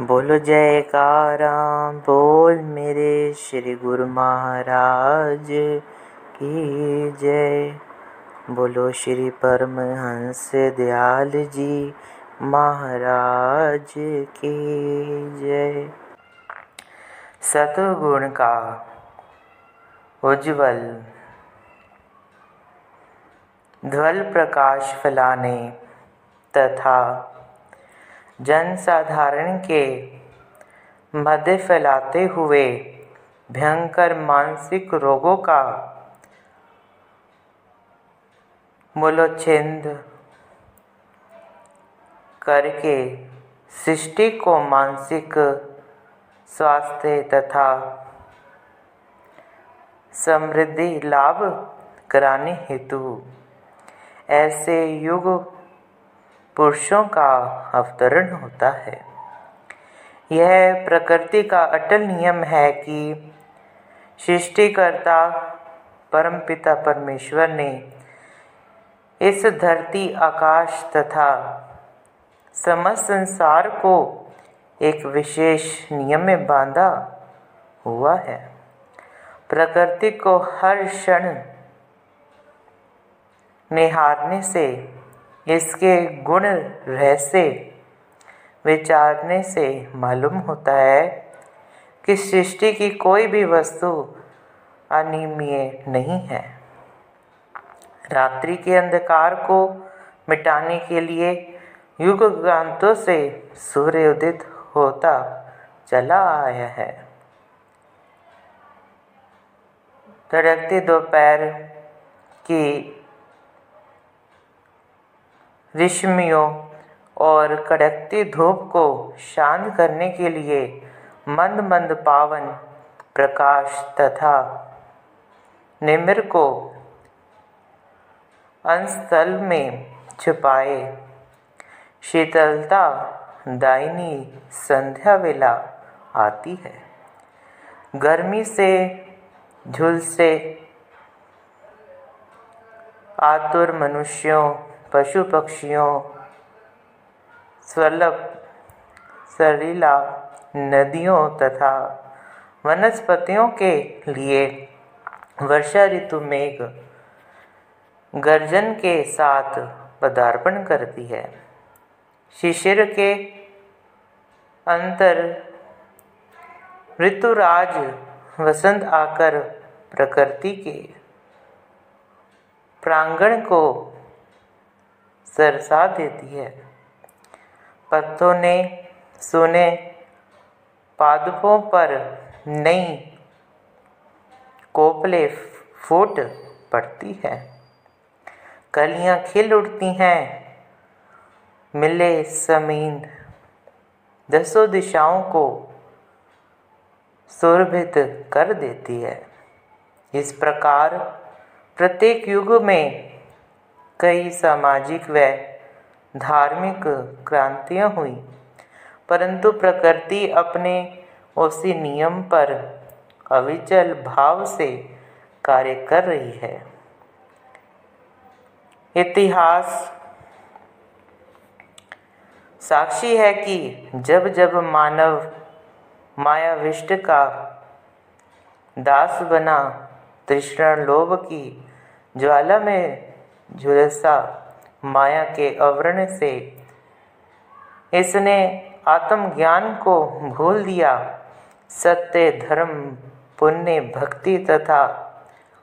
बोलो जयकारा बोल मेरे श्री गुरु महाराज की जय। बोलो श्री परमहंस दयाल जी महाराज की जय। सतगुण का उज्जवल ध्वल प्रकाश फैलाने तथा जन साधारण के मध्य फैलाते हुए भयंकर मानसिक रोगों का मूलोच्छेद करके सृष्टि को मानसिक स्वास्थ्य तथा समृद्धि लाभ कराने हेतु ऐसे युग पुरुषों का अवतरण होता है। यह प्रकृति का अटल नियम है कि सृष्टिकर्ता परमपिता परमेश्वर ने इस धरती, आकाश तथा समस्त संसार को एक विशेष नियम में बांधा हुआ है। प्रकृति को हर क्षण निहारने से इसके गुण रहस्य विचारने से मालूम होता है कि सृष्टि की कोई भी वस्तु अनियमीय नहीं है। रात्रि के अंधकार को मिटाने के लिए युग गांतों से सूर्य उदित होता चला आया है। तड़कते दोपहर की ऋषमियों और कड़कती धूप को शांत करने के लिए मंद मंद पावन, प्रकाश तथा निमिर को अंशस्थल में छुपाए। शीतलता दायनी संध्या वेला आती है। गर्मी से झुलसे आतुर मनुष्यों पशु पक्षियों स्वलभ सरीला नदियों तथा वनस्पतियों के लिए वर्षा ऋतु मेघ गर्जन के साथ पदार्पण करती है। शिशिर के अंतर ऋतुराज वसंत आकर प्रकृति के प्रांगण को सरसा देती है। पत्तों ने सुने, पादपों पर नई कोपले फूट पड़ती है। कलियाँ खिल उठती हैं, मिले समीन। दसों दिशाओं को सुरभित कर देती है। इस प्रकार प्रत्येक युग में कई सामाजिक व धार्मिक क्रांतियाँ हुई, परंतु प्रकृति अपने उसी नियम पर अविचल भाव से कार्य कर रही है। इतिहास साक्षी है कि जब जब मानव मायाविष्ट का दास बना, तृष्ण लोभ की ज्वाला में झुलसा माया के आवरण से। इसने आत्मज्ञान को भूल दिया। सत्य, धर्म, पुण्य, भक्ति तथा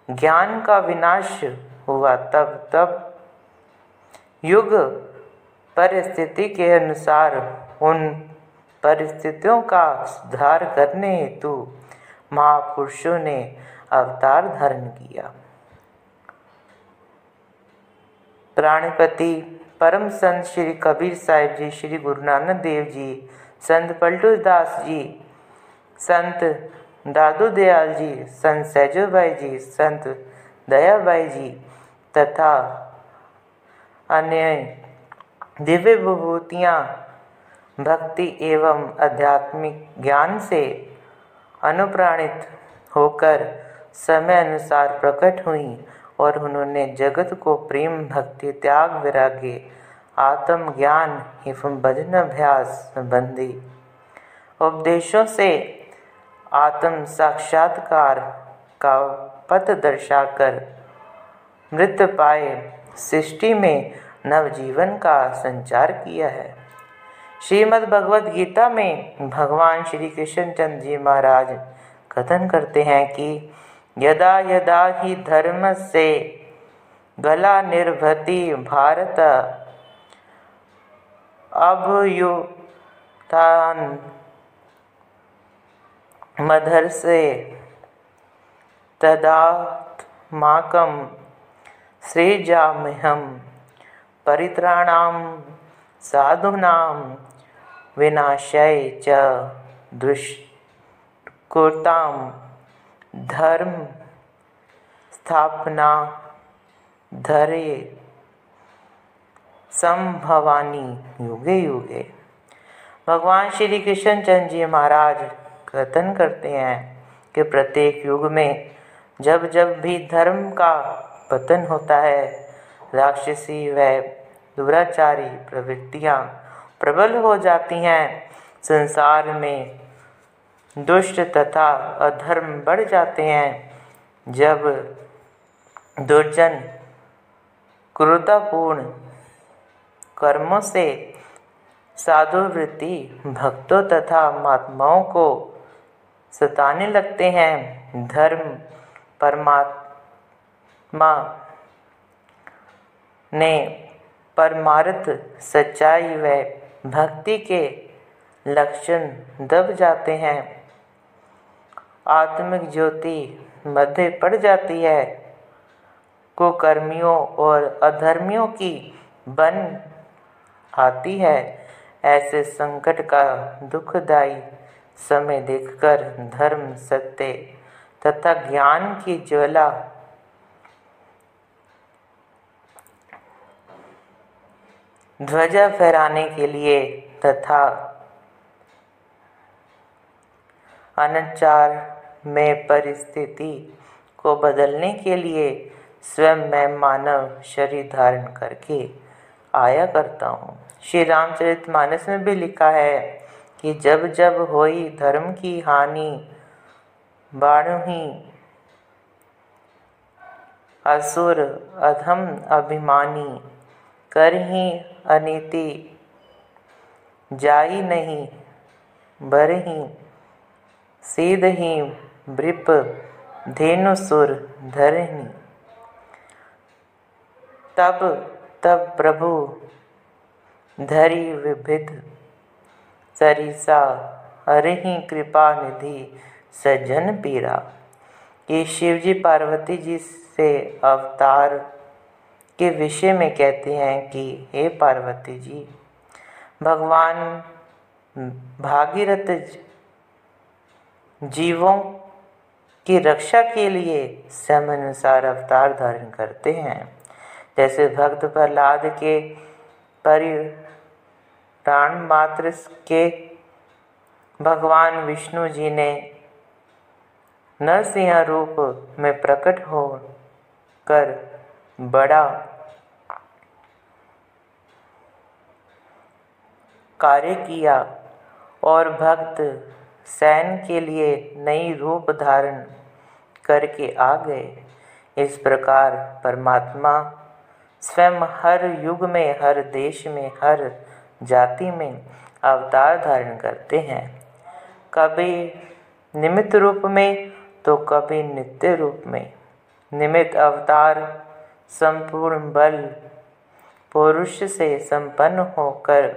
ज्ञान का विनाश हुआ तब तब। युग परिस्थिति के अनुसार उन परिस्थितियों का सुधार करने हेतु महापुरुषों ने अवतार धारण किया। प्राणपति, परम संत श्री कबीर साहिब जी, श्री गुरु नानक देव जी, संत पलटू दास जी, संत दादू दयाल जी, संत सैजो भाई जी, संत दया भाई जी तथा अन्य दिव्य विभूतियाँ भक्ति एवं आध्यात्मिक ज्ञान से अनुप्राणित होकर समय अनुसार प्रकट हुई। और उन्होंने जगत को प्रेम, भक्ति, त्याग, वैराग्य, आत्मज्ञान, एवं भजन अभ्यास संबंधी उपदेशों से आत्म साक्षात्कार का पथ दर्शाकर मृत पाए सृष्टि में नवजीवन का संचार किया है। श्रीमद् भगवद गीता में भगवान श्री कृष्णचंद जी महाराज कथन करते हैं कि यदा यदा ही धर्म से गला निर्भति भारत अभयुतान मधर से तदात्माकम सृजाम्यहम परित्राणाम साधूनाम विनाशय च दुष्कृताम धर्म स्थापना धरे संभवानी युगे युगे। भगवान श्री कृष्ण चंद्र जी महाराज कथन करते हैं कि प्रत्येक युग में जब जब भी धर्म का पतन होता है, राक्षसी व दुराचारी प्रवृत्तियाँ प्रबल हो जाती हैं। संसार में दुष्ट तथा अधर्म बढ़ जाते हैं। जब दुर्जन क्रूरतापूर्ण कर्मों से साधु वृत्ति भक्तों तथा महात्माओं को सताने लगते हैं, धर्म परमात्मा ने परमार्थ, सच्चाई व भक्ति के लक्षण दब जाते हैं। आत्मिक ज्योति मध्य पड़ जाती है। कुकर्मियों और अधर्मियों की बन आती है। ऐसे संकट का दुखदायी समय देखकर धर्म, सत्य तथा ज्ञान की ज्वाला ध्वजा फहराने के लिए तथा अनाचार में परिस्थिति को बदलने के लिए स्वयं मैं मानव शरीर धारण करके आया करता हूँ। श्री रामचरित मानस में भी लिखा है कि जब जब होई धर्म की हानि बाढ़ी असुर, अधम अभिमानी, कर ही अनिति, जाई नहीं भर ही सीध ही वृप धेनुसुर धरही तब तब प्रभु धरि विभिद सरिसा हरि कृपा निधि सज्जन पीरा। ये शिवजी पार्वती जी से अवतार के विषय में कहते हैं कि हे पार्वती जी, भगवान भागीरथ जीवों की रक्षा के लिए समयानुसार अवतार धारण करते हैं। जैसे भक्त प्रहलाद के परित्राण मात्र के भगवान विष्णु जी ने नरसिंह रूप में प्रकट हो कर बड़ा कार्य किया और भक्त सैन के लिए नई रूप धारण करके आ गए। इस प्रकार परमात्मा स्वयं हर युग में, हर देश में, हर जाति में अवतार धारण करते हैं। कभी निमित्त रूप में तो कभी नित्य रूप में। निमित्त अवतार संपूर्ण बल पुरुष से संपन्न होकर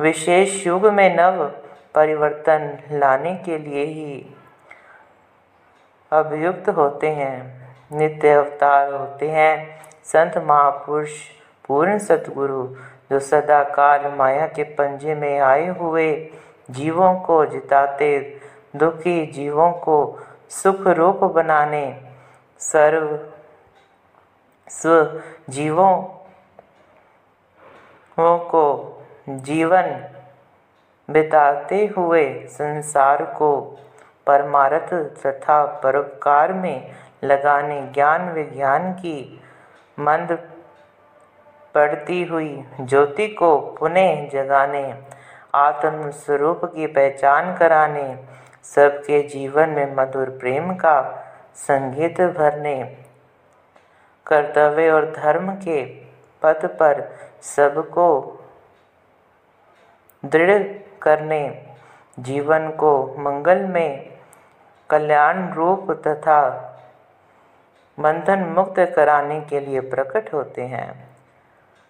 विशेष युग में नव परिवर्तन लाने के लिए ही अभियुक्त होते हैं। नित्य अवतार होते हैं। संत महापुरुष, पूर्ण सतगुरु, जो सदा काल माया के पंजे में आए हुए जीवों को जिताते, दुखी जीवों को सुख रूप बनाने, सर्व स्व जीवों को जीवन बिताते हुए संसार को परमार्थ तथा परोपकार में लगाने ज्ञान विज्ञान की मंद पड़ती हुई ज्योति को पुनः जगाने आत्म स्वरूप की पहचान कराने, सबके जीवन में मधुर प्रेम का संगीत भरने, कर्तव्य और धर्म के पथ पर सबको दृढ़ करने, जीवन को मंगल में कल्याण रूप तथा बंधन मुक्त कराने के लिए प्रकट होते हैं।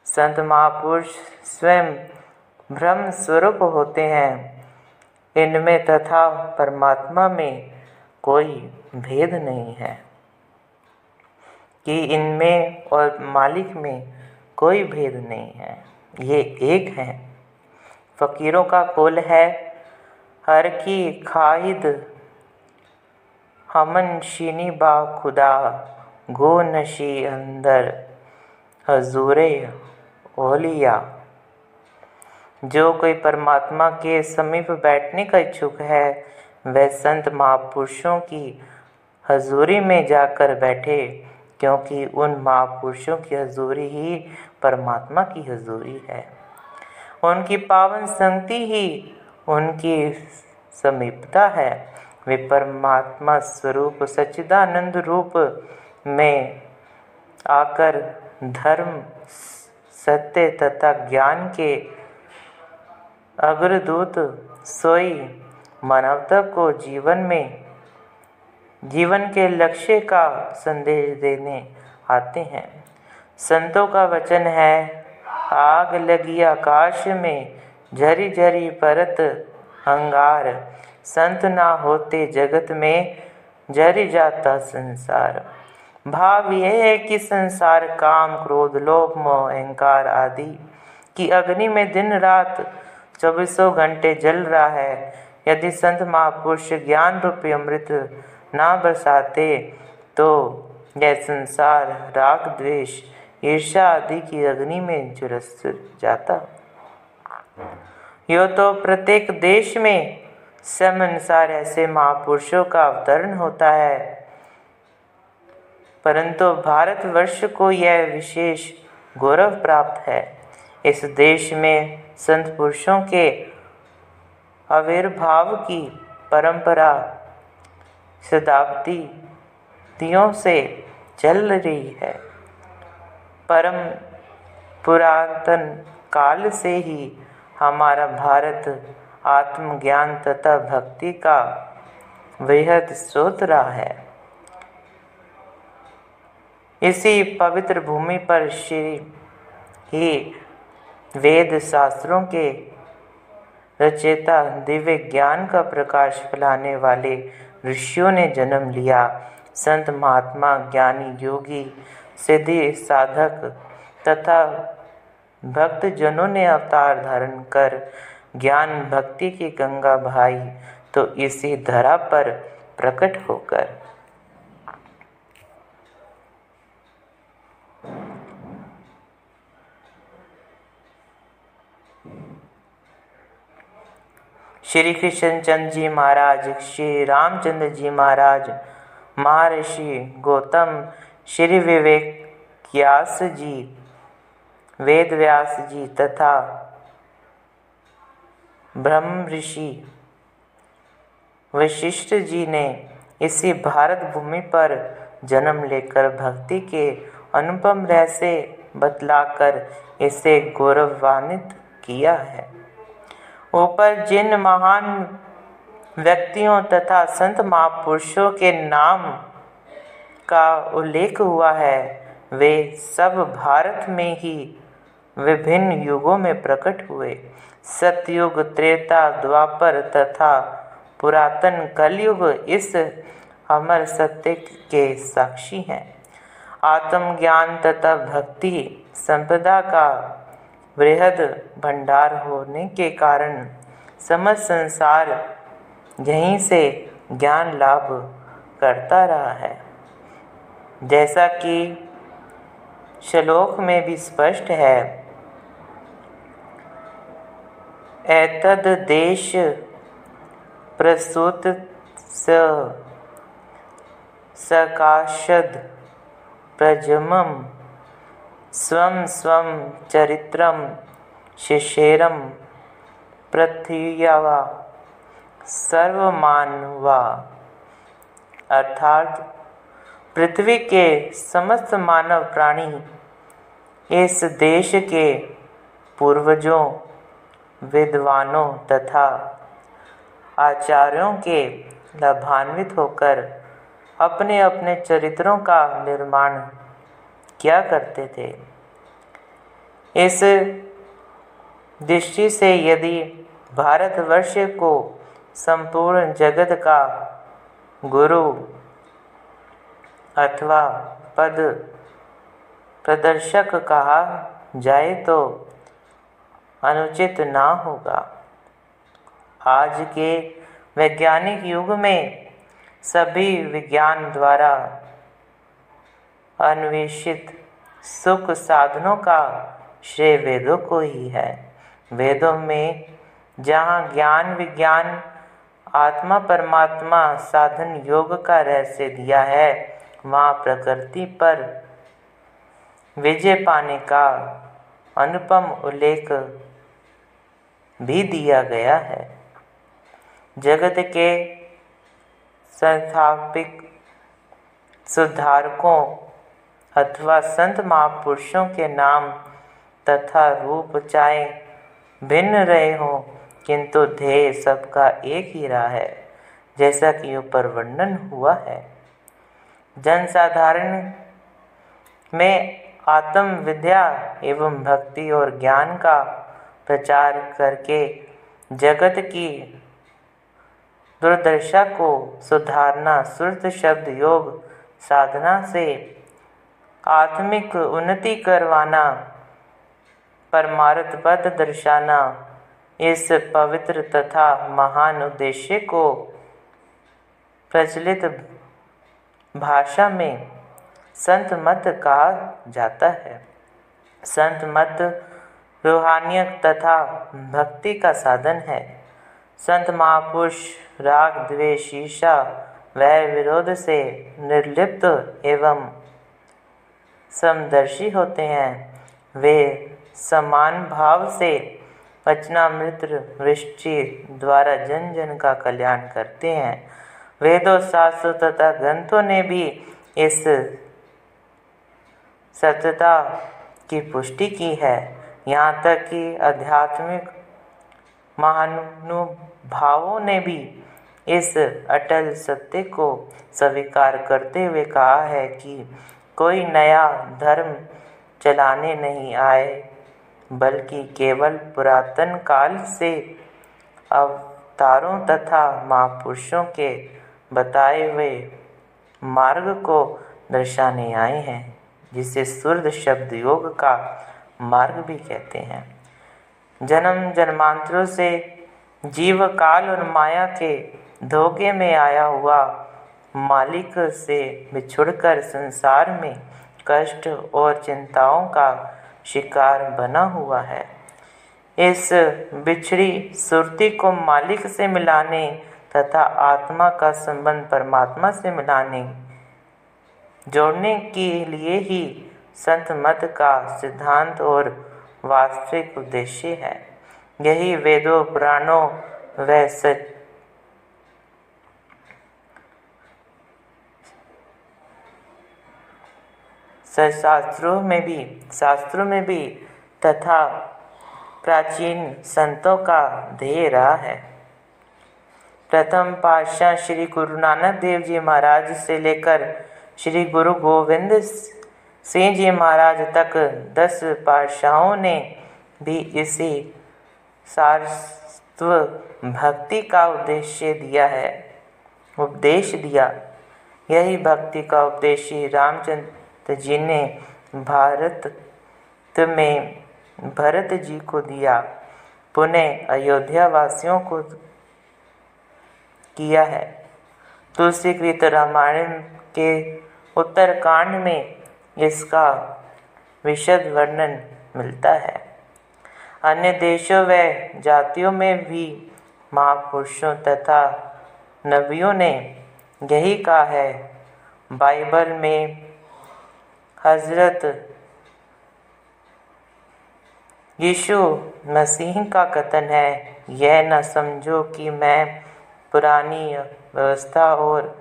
संत महापुरुष स्वयं ब्रह्म स्वरूप होते हैं। इनमें तथा परमात्मा में कोई भेद नहीं है। कि इनमें और मालिक में कोई भेद नहीं है। ये एक हैं। फ़कीरों का कुल है। हर की खाहिद, हमन शीनी बा खुदा, गो नशी अंदर, हजूरे ओलिया जो कोई परमात्मा के समीप बैठने का इच्छुक है, वह संत महापुरुषों की हजूरी में जाकर बैठे, क्योंकि उन महापुरुषों की हजूरी ही परमात्मा की हजूरी है। उनकी पावन संगति ही उनकी समीपता है। वे परमात्मा स्वरूप सच्चिदानंद रूप में आकर धर्म, सत्य तथा ज्ञान के अग्रदूत सोई मानवता को जीवन में, जीवन के लक्ष्य का संदेश देने आते हैं। संतों का वचन है आग लगी आकाश में झरी झरी परत अंगार संत ना होते जगत में जरी जाता संसार। भाव यह है कि संसार काम, क्रोध, लोभ, मोह, अहंकार आदि की अग्नि में दिन रात चौबीसों घंटे जल रहा है। यदि संत महापुरुष ज्ञान रूपी अमृत ना बरसाते तो यह संसार राग, द्वेष ईर्षा आदि की अग्नि में झुलस जाता। यो तो प्रत्येक देश में समय अनुसार ऐसे महापुरुषों का अवतरण होता है। परंतु भारतवर्ष को यह विशेष गौरव प्राप्त है। इस देश में संत पुरुषों के आविर्भाव की परंपरा शताब्दियों से चल रही है। परम पुरातन काल से ही हमारा भारत आत्मज्ञान तथा भक्ति का वृहद स्रोत रहा है। इसी पवित्र भूमि पर श्री ही वेद शास्त्रों के रचेता दिव्य ज्ञान का प्रकाश फैलाने वाले ऋषियों ने जन्म लिया। संत महात्मा ज्ञानी योगी सिद्धि साधक तथा भक्त जनों ने अवतार धारण कर ज्ञान भक्ति की गंगा भाई तो इसी धरा पर प्रकट होकर। श्री कृष्ण चंद्र जी महाराज, श्री रामचंद्र जी महाराज, महर्षि गौतम श्री विवेक व्यास जी, वेद व्यास जी तथा ब्रह्म ऋषि वशिष्ठ जी ने इसी भारत भूमि पर जन्म लेकर भक्ति के अनुपम रहस्य बतलाकर इसे गौरवान्वित किया है। ऊपर जिन महान व्यक्तियों तथा संत महापुरुषों के नाम का उल्लेख हुआ है, वे सब भारत में ही विभिन्न युगों में प्रकट हुए। सतयुग, त्रेता, द्वापर तथा पुरातन कलयुग इस अमर सत्य के साक्षी हैं। आत्मज्ञान तथा भक्ति संपदा का वृहद भंडार होने के कारण समस्त संसार यहीं से ज्ञान लाभ करता रहा है। जैसा कि श्लोक में भी स्पष्ट है। एतद देश प्रस्तुत स सकाशद प्रजमम स्वं स्वं चरित्रम शिशेरम पृथ्वीवा सर्वमानवा। अर्थात पृथ्वी के समस्त मानव प्राणी इस देश के पूर्वजों, विद्वानों तथा आचार्यों के लाभान्वित होकर अपने अपने चरित्रों का निर्माण किया करते थे। इस दृष्टि से यदि भारतवर्ष को संपूर्ण जगत का गुरु अथवा पद प्रदर्शक कहा जाए तो अनुचित ना होगा। आज के वैज्ञानिक युग में सभी विज्ञान द्वारा अन्वेषित सुख साधनों का श्रेय वेदों को ही है। वेदों में जहाँ ज्ञान विज्ञान, आत्मा परमात्मा साधन योग का रहस्य दिया है वहाँ प्रकृति पर विजय पाने का अनुपम उल्लेख भी दिया गया है। जगत के संस्थापिक सुधारकों अथवा संत महापुरुषों के नाम तथा रूप चाहे भिन्न रहे हों, किंतु ध्येय सबका एक ही रहा है, जैसा कि ऊपर वर्णन हुआ है। जनसाधारण में आत्म विद्या एवं भक्ति और ज्ञान का प्रचार करके जगत की दुर्दशा को सुधारना, सुरत शब्द योग साधना से आत्मिक उन्नति करवाना परमार्थ पद दर्शाना, इस पवित्र तथा महान उद्देश्य को प्रचलित भाषा में संत मत कहा जाता है। संत मत रूहानियत तथा भक्ति का साधन है। संत महापुरुष, राग, द्वेष ईर्षा वह विरोध से निर्लिप्त एवं समदर्शी होते हैं। वे समान भाव से वचनामृत वृष्टि द्वारा जन जन का कल्याण करते हैं। वेदों शास्त्र तथा ग्रंथों ने भी इस सत्यता की पुष्टि की है। यहाँ तक कि आध्यात्मिक महानुभावों ने भी इस अटल सत्य को स्वीकार करते हुए कहा है कि कोई नया धर्म चलाने नहीं आए, बल्कि केवल पुरातन काल से अवतारों तथा महापुरुषों के बताए हुए मार्ग को दर्शाने आए हैं, जिसे सूर्य शब्द योग का मार्ग भी कहते हैं। जन्म जन्मांतरों से जीव काल और माया के धोखे में आया हुआ मालिक से बिछुड़कर संसार में कष्ट और चिंताओं का शिकार बना हुआ है। इस बिछड़ी सुरती को मालिक से मिलाने तथा आत्मा का संबंध परमात्मा से मिलाने, जोड़ने के लिए ही संत मत का सिद्धांत और वास्तविक उद्देश्य है। यही वेदों, पुराणों व सच शास्त्रों में भी, शास्त्रों में भी तथा प्राचीन संतों का ध्येय रहा है। प्रथम पातशाह श्री गुरु नानक देव जी महाराज से लेकर श्री गुरु गोविंद सिंह जी महाराज तक दस पातशाहों ने भी इसी सारस्व भक्ति का उद्देश्य दिया है, उपदेश दिया। यही भक्ति का उपदेश रामचंद्र जी ने भारत में भरत जी को दिया। पुणे अयोध्या वासियों को किया है। तुलसीकृत रामायण के उत्तरकांड में इसका विशद वर्णन मिलता है। अन्य देशों व जातियों में भी महापुरुषों तथा नबियों ने यही कहा है। बाइबल में हज़रत यीशु मसीह का कथन है, यह न समझो कि मैं पुरानी व्यवस्था और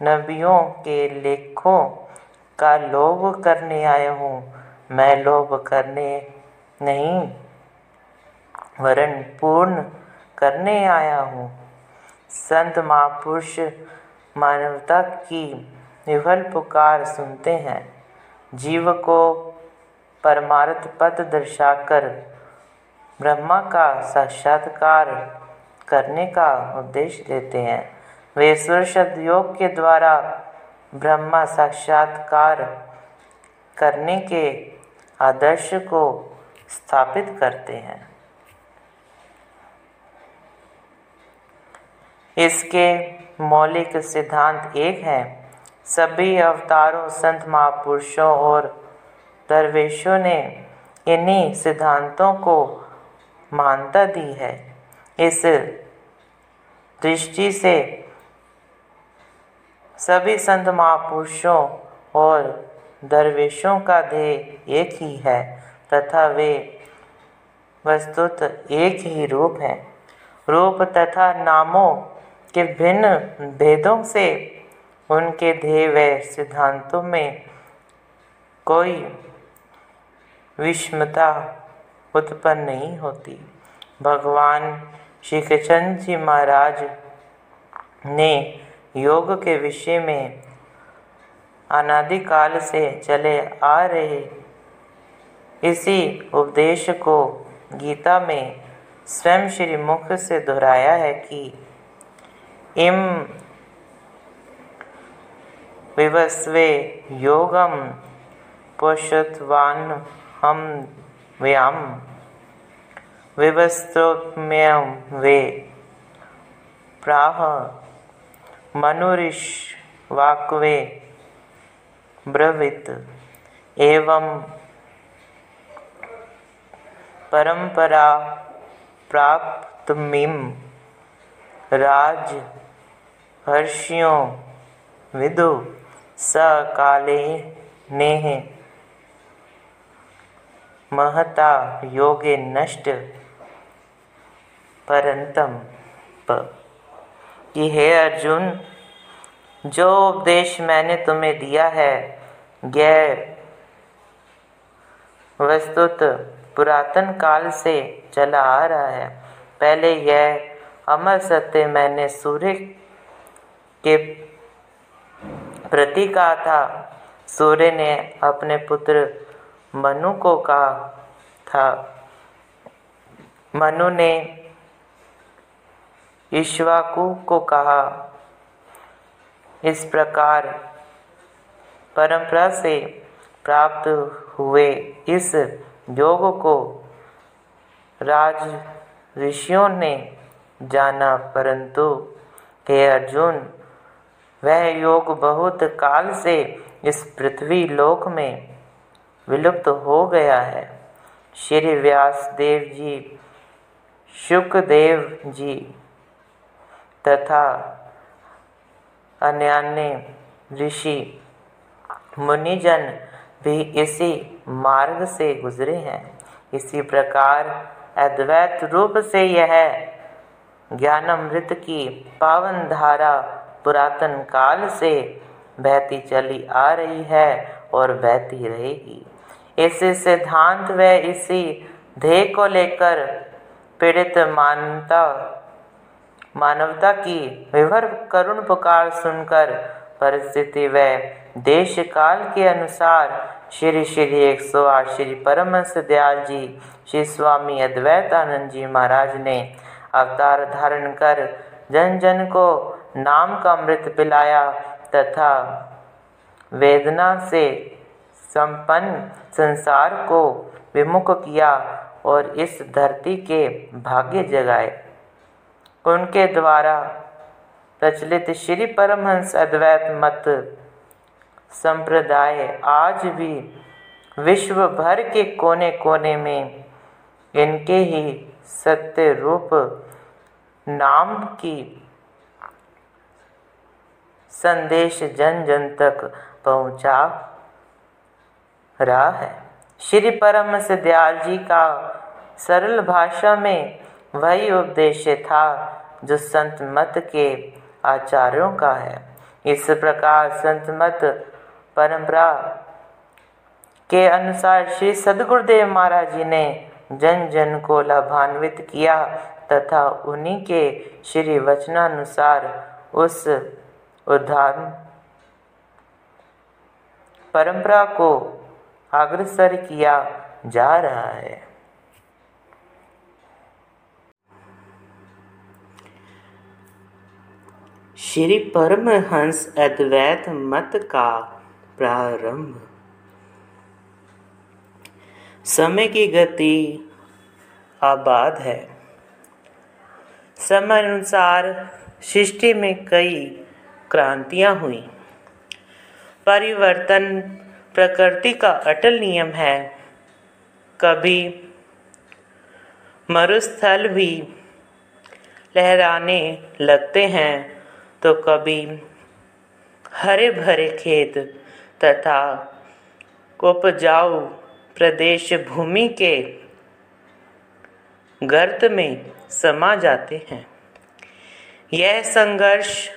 नबियों के लेखों का लोभ करने आया हूँ। मैं लोभ करने नहीं वरण पूर्ण करने आया हूँ। संत महापुरुष मानवता की विफल पुकार सुनते हैं। जीव को परमार्थ पद दर्शाकर ब्रह्मा का साक्षात्कार करने का उद्देश्य देते हैं। वे शब्द योग के द्वारा ब्रह्मा साक्षात्कार करने के आदर्श को स्थापित करते हैं। इसके मौलिक सिद्धांत एक है। सभी अवतारों, संत, महापुरुषों और दरवेशों ने इन्हीं सिद्धांतों को मान्यता दी है। इस दृष्टि से सभी संत महापुरुषों और दरवेशों का ध्येय एक ही है, तथा वे वस्तुत एक ही रूप है। रूप तथा नामों के भिन्न भेदों से उनके ध्येय व सिद्धांतों में कोई विषमता उत्पन्न नहीं होती। भगवान श्री कृष्ण जी महाराज ने योग के विषय में अनादिकाल से चले आ रहे। इसी उपदेश को गीता में स्वयं श्री मुख से दोहराया है कि इम विवस्वे योगम पुषत्वान हम व्याम विवस्त्रोम्यम वे। प्राह मनुरिश वाक्वे। ब्रवित। एवं परंपरा प्राप्त मिम राज हर्षियों विदु सकाले नेह महता योगे नष्ट। परंतम कि हे अर्जुन, जो उपदेश मैंने तुम्हें दिया है यह वस्तुत पुरातन काल से चला आ रहा है। पहले यह अमर सत्य मैंने सूर्य के प्रति कहा था। सूर्य ने अपने पुत्र मनु को कहा था। मनु ने ईश्वाकु को कहा। इस प्रकार परंपरा से प्राप्त हुए इस योग को राज ऋषियों ने जाना, परंतु हे अर्जुन, वह योग बहुत काल से इस पृथ्वी लोक में विलुप्त हो गया है। श्री व्यास देव जी, शुकदेव जी तथा अन्य अन्य ऋषि मुनिजन भी इसी मार्ग से गुजरे हैं। इसी प्रकार अद्वैत रूप से यह ज्ञानामृत की पावन धारा पुरातन काल से बहती चली आ रही है और बहती रहेगी। इस सिद्धांत व इसी ध्येय को लेकर पीड़ित मानता मानवता की विभर करुण पुकार सुनकर परिस्थिति व देश काल के अनुसार श्री श्री एक सौ आठ श्री परमहंस दयाल जी, श्री स्वामी अद्वैत आनंद जी महाराज ने अवतार धारण कर जन जन को नाम का अमृत पिलाया तथा वेदना से संपन्न संसार को विमुख किया और इस धरती के भाग्य जगाए। उनके द्वारा प्रचलित श्री परमहंस अद्वैत मत संप्रदाय आज भी विश्व भर के कोने कोने में इनके ही सत्य रूप नाम की संदेश जन जन तक पहुँचा रहा है। श्री परम दयाल जी का सरल भाषा में वही उपदेश था जो संत मत के आचार्यों का है। इस प्रकार संत मत परंपरा के अनुसार श्री सदगुरुदेव महाराज जी ने जन जन को लाभान्वित किया तथा उन्हीं के श्री वचनानुसार उस उद्धार परंपरा को अग्रसर किया जा रहा है। श्री परमहंस अद्वैत मत का प्रारंभ। समय की गति आबाद है। समय अनुसार सृष्टि में कई क्रांतियाँ हुई। परिवर्तन प्रकृति का अटल नियम है। कभी मरुस्थल भी लहराने लगते हैं। तो कभी हरे भरे खेत तथा उपजाऊ प्रदेश भूमि के गर्त में समा जाते हैं। यह संघर्ष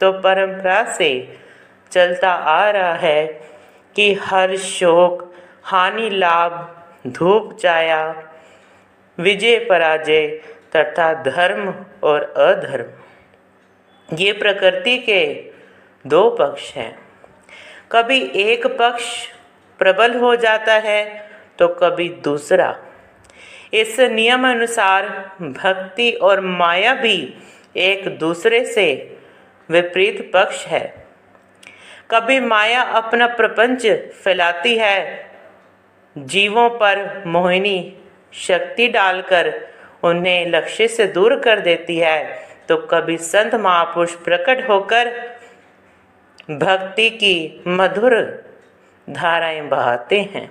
तो परंपरा से चलता आ रहा है कि हर शोक, हानि, लाभ, धूप, छाया, विजय, पराजय तथा धर्म और अधर्म ये प्रकृति के दो पक्ष हैं। कभी एक पक्ष प्रबल हो जाता है तो कभी दूसरा। इस नियम अनुसार भक्ति और माया भी एक दूसरे से विपरीत पक्ष है। कभी माया अपना प्रपंच फैलाती है, जीवों पर मोहिनी शक्ति डालकर उन्हें लक्ष्य से दूर कर देती है। तो कभी संत महापुरुष प्रकट होकर भक्ति की मधुर धाराएँ बहाते हैं।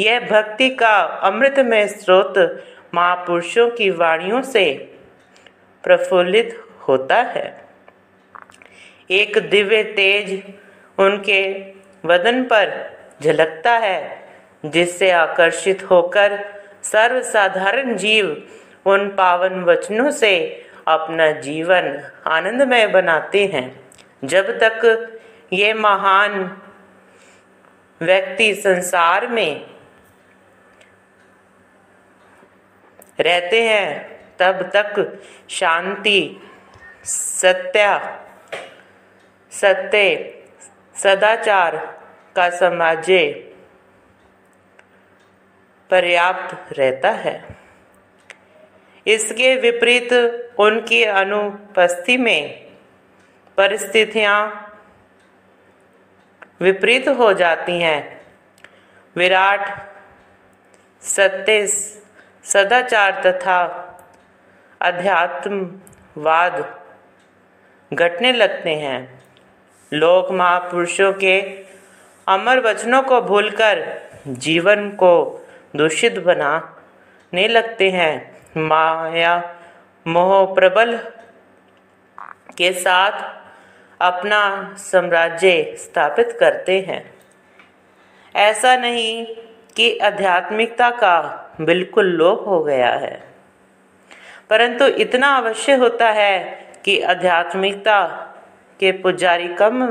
यह भक्ति का अमृत में स्रोत महापुरुषों की वाणियों से प्रफुल्लित होता है। एक दिव्य तेज उनके वदन पर झलकता है, जिससे आकर्षित होकर सर्वसाधारण जीव उन पावन वचनों से अपना जीवन आनंदमय बनाते हैं। जब तक ये महान व्यक्ति संसार में रहते हैं, तब तक शांति, सत्य सत्य, सदाचार का समाज पर्याप्त रहता है। इसके विपरीत उनकी अनुपस्थिति में परिस्थितियाँ विपरीत हो जाती हैं। विराट सत्य सदाचार तथा अध्यात्मवाद घटने लगते हैं। लोग महापुरुषों के अमर वचनों को भूलकर जीवन को दूषित बनाने लगते हैं। माया मोह प्रबल के साथ अपना साम्राज्य स्थापित करते हैं। ऐसा नहीं कि आध्यात्मिकता का बिल्कुल लोप हो गया है, परंतु इतना अवश्य होता है कि आध्यात्मिकता के पुजारी कम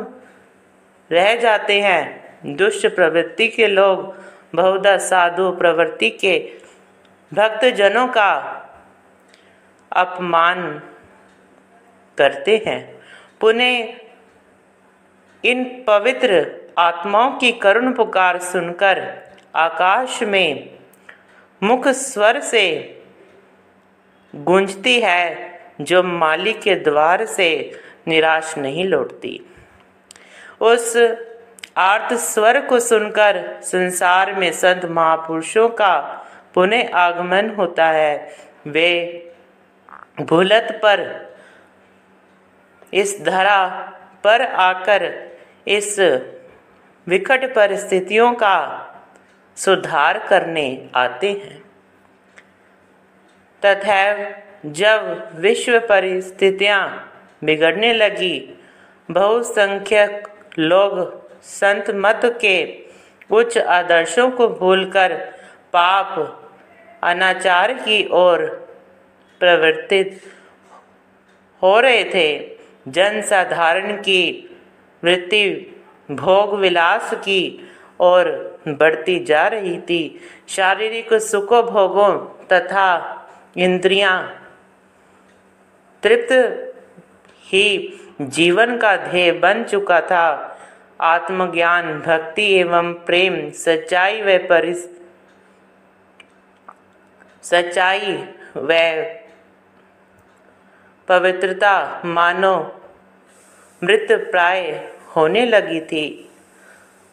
रह जाते हैं। दुष्ट प्रवृत्ति के लोग, बहुधा साधु प्रवृत्ति के भक्त जनों का अपमान करते हैं। पुनः इन पवित्र आत्माओं की करुण पुकार सुनकर आकाश में मुख स्वर से गूंजती है, जो मालिक के द्वार से निराश नहीं लौटती। उस आर्त स्वर को सुनकर संसार में संत महापुरुषों का पुनः आगमन होता है। वे भूलत पर, इस धरा पर आकर, इस विकट परिस्थितियों का सुधार करने आते हैं। तथा जब विश्व परिस्थितियाँ बिगड़ने लगी, बहुसंख्यक लोग संत मत के उच्च आदर्शों को भूलकर पाप, अनाचार की ओर प्रवर्तित हो रहे थे। जनसाधारण की वृत्ति भोग विलास की ओर बढ़ती जा रही थी। शारीरिक सुखो भोगों तथा इंद्रियाँ तृप्त ही जीवन का ध्येय बन चुका था। आत्मज्ञान, भक्ति एवं प्रेम, सच्चाई व परिस, सच्चाई व पवित्रता मानो। मृत प्राय होने लगी थी।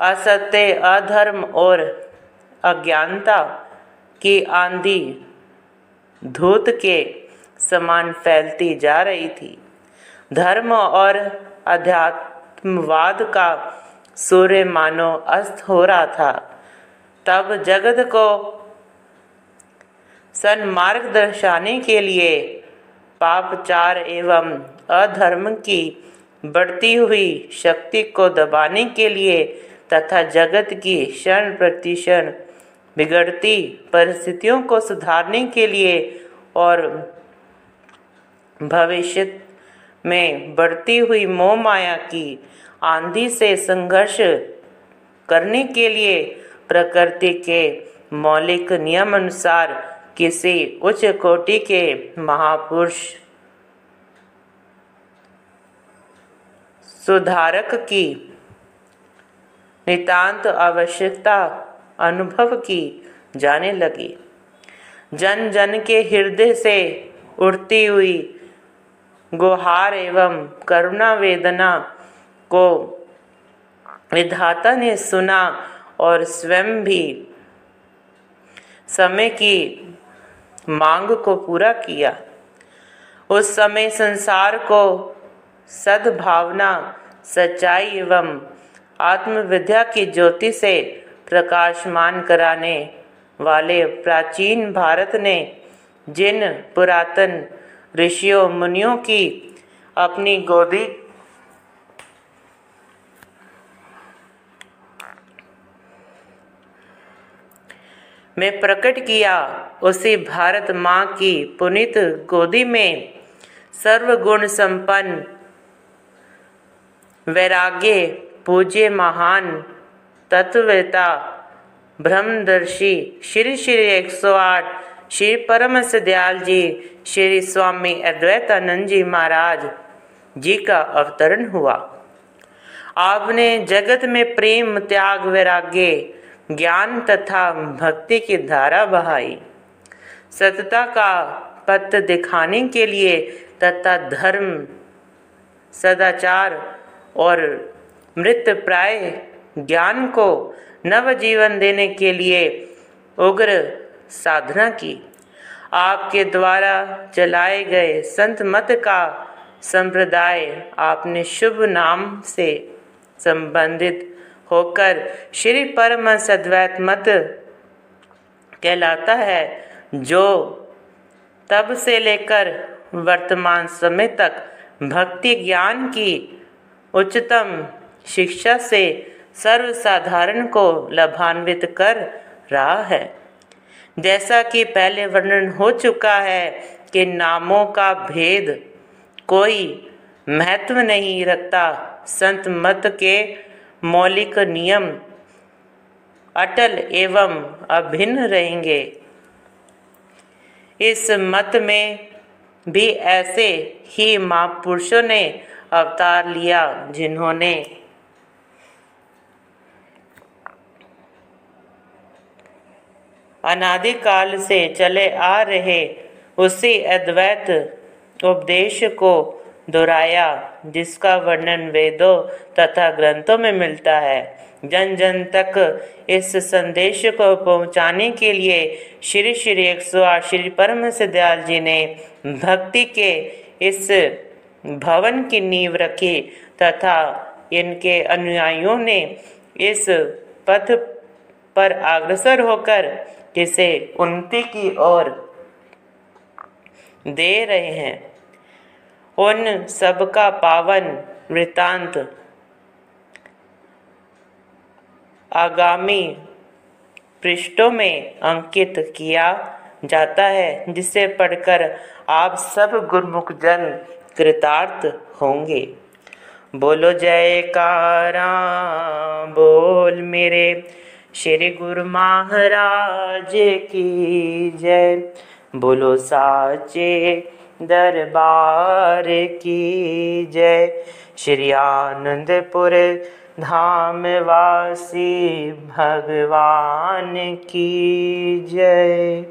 असत्य, अधर्म और अज्ञानता की आंधी धूत के समान फैलती जा रही थी। धर्म और अध्यात्मवाद का सूर्य मानो अस्त हो रहा था। तब जगत को सन्मार्ग दर्शाने के लिए पापचार एवं अधर्म की बढ़ती हुई शक्ति को दबाने के लिए तथा जगत की क्षण प्रतिक्षण बिगड़ती परिस्थितियों को सुधारने के लिए और भविष्य में बढ़ती हुई मोह माया की आंधी से संघर्ष करने के लिए प्रकृति के मौलिक नियम अनुसार किसी उच्च कोटि के महापुरुष सुधारक की नितांत आवश्यकता अनुभव की जाने लगी। जन जन के हृदय से उड़ती हुई गुहार एवं करुणा वेदना को विधाता ने सुना और स्वयं भी समय की मांग को पूरा किया। उस समय संसार को सद्भावना, सच्चाई एवं आत्मविद्या की ज्योति से प्रकाशमान कराने वाले प्राचीन भारत ने जिन पुरातन ऋषियों, मुनियों की अपनी गोदी में प्रकट किया, उसी भारत माँ की पुनित गोदी में सर्वगुण संपन्न, वैराग्य पूज्य महान तत्वता ब्रह्मदर्शी श्री श्री एक सौ आठ, श्री परम दयाल जी, श्री स्वामी अद्वैतानंद जी महाराज जी का अवतरण हुआ। आपने जगत में प्रेम, त्याग, वैराग्य ज्ञान तथा भक्ति की धारा बहाई। सतता का पथ दिखाने के लिए तथा धर्म, सदाचार और मृत प्राय ज्ञान को नव जीवन देने के लिए उग्र साधना की। आपके द्वारा चलाए गए संत मत का संप्रदाय आपने शुभ नाम से संबंधित होकर श्री परम सद्वैत मत कहलाता है, जो तब से लेकर वर्तमान समय तक भक्ति ज्ञान की उच्चतम शिक्षा से सर्वसाधारण को लाभान्वित कर रहा है। जैसा कि पहले वर्णन हो चुका है कि नामों का भेद कोई महत्व नहीं रखता, संत मत के मौलिक नियम, अटल एवं अभिन्न रहेंगे। इस मत में भी ऐसे ही महापुरुषों ने अवतार लिया, जिन्होंने अनादिकाल से चले आ रहे उसी अद्वैत उपदेश को दोहराया, जिसका वर्णन वेदों तथा ग्रंथों में मिलता है। जन जन तक इस संदेश को पहुँचाने के लिए श्री श्री एक सौ आठ श्री परम दयाल जी ने भक्ति के इस भवन की नींव रखी तथा इनके अनुयायियों ने इस पथ पर अग्रसर होकर इसे उन्नति की ओर दे रहे हैं। उन सबका पावन वृतांत। आगामी पृष्ठों में अंकित किया जाता है, जिसे पढ़कर आप सब गुरुमुख जन कृतार्थ होंगे। बोलो जयकारा बोल मेरे श्री गुरु महाराज की जय। बोलो साचे दरबार की जय। श्री आनंदपुर धाम वासी भगवान की जय।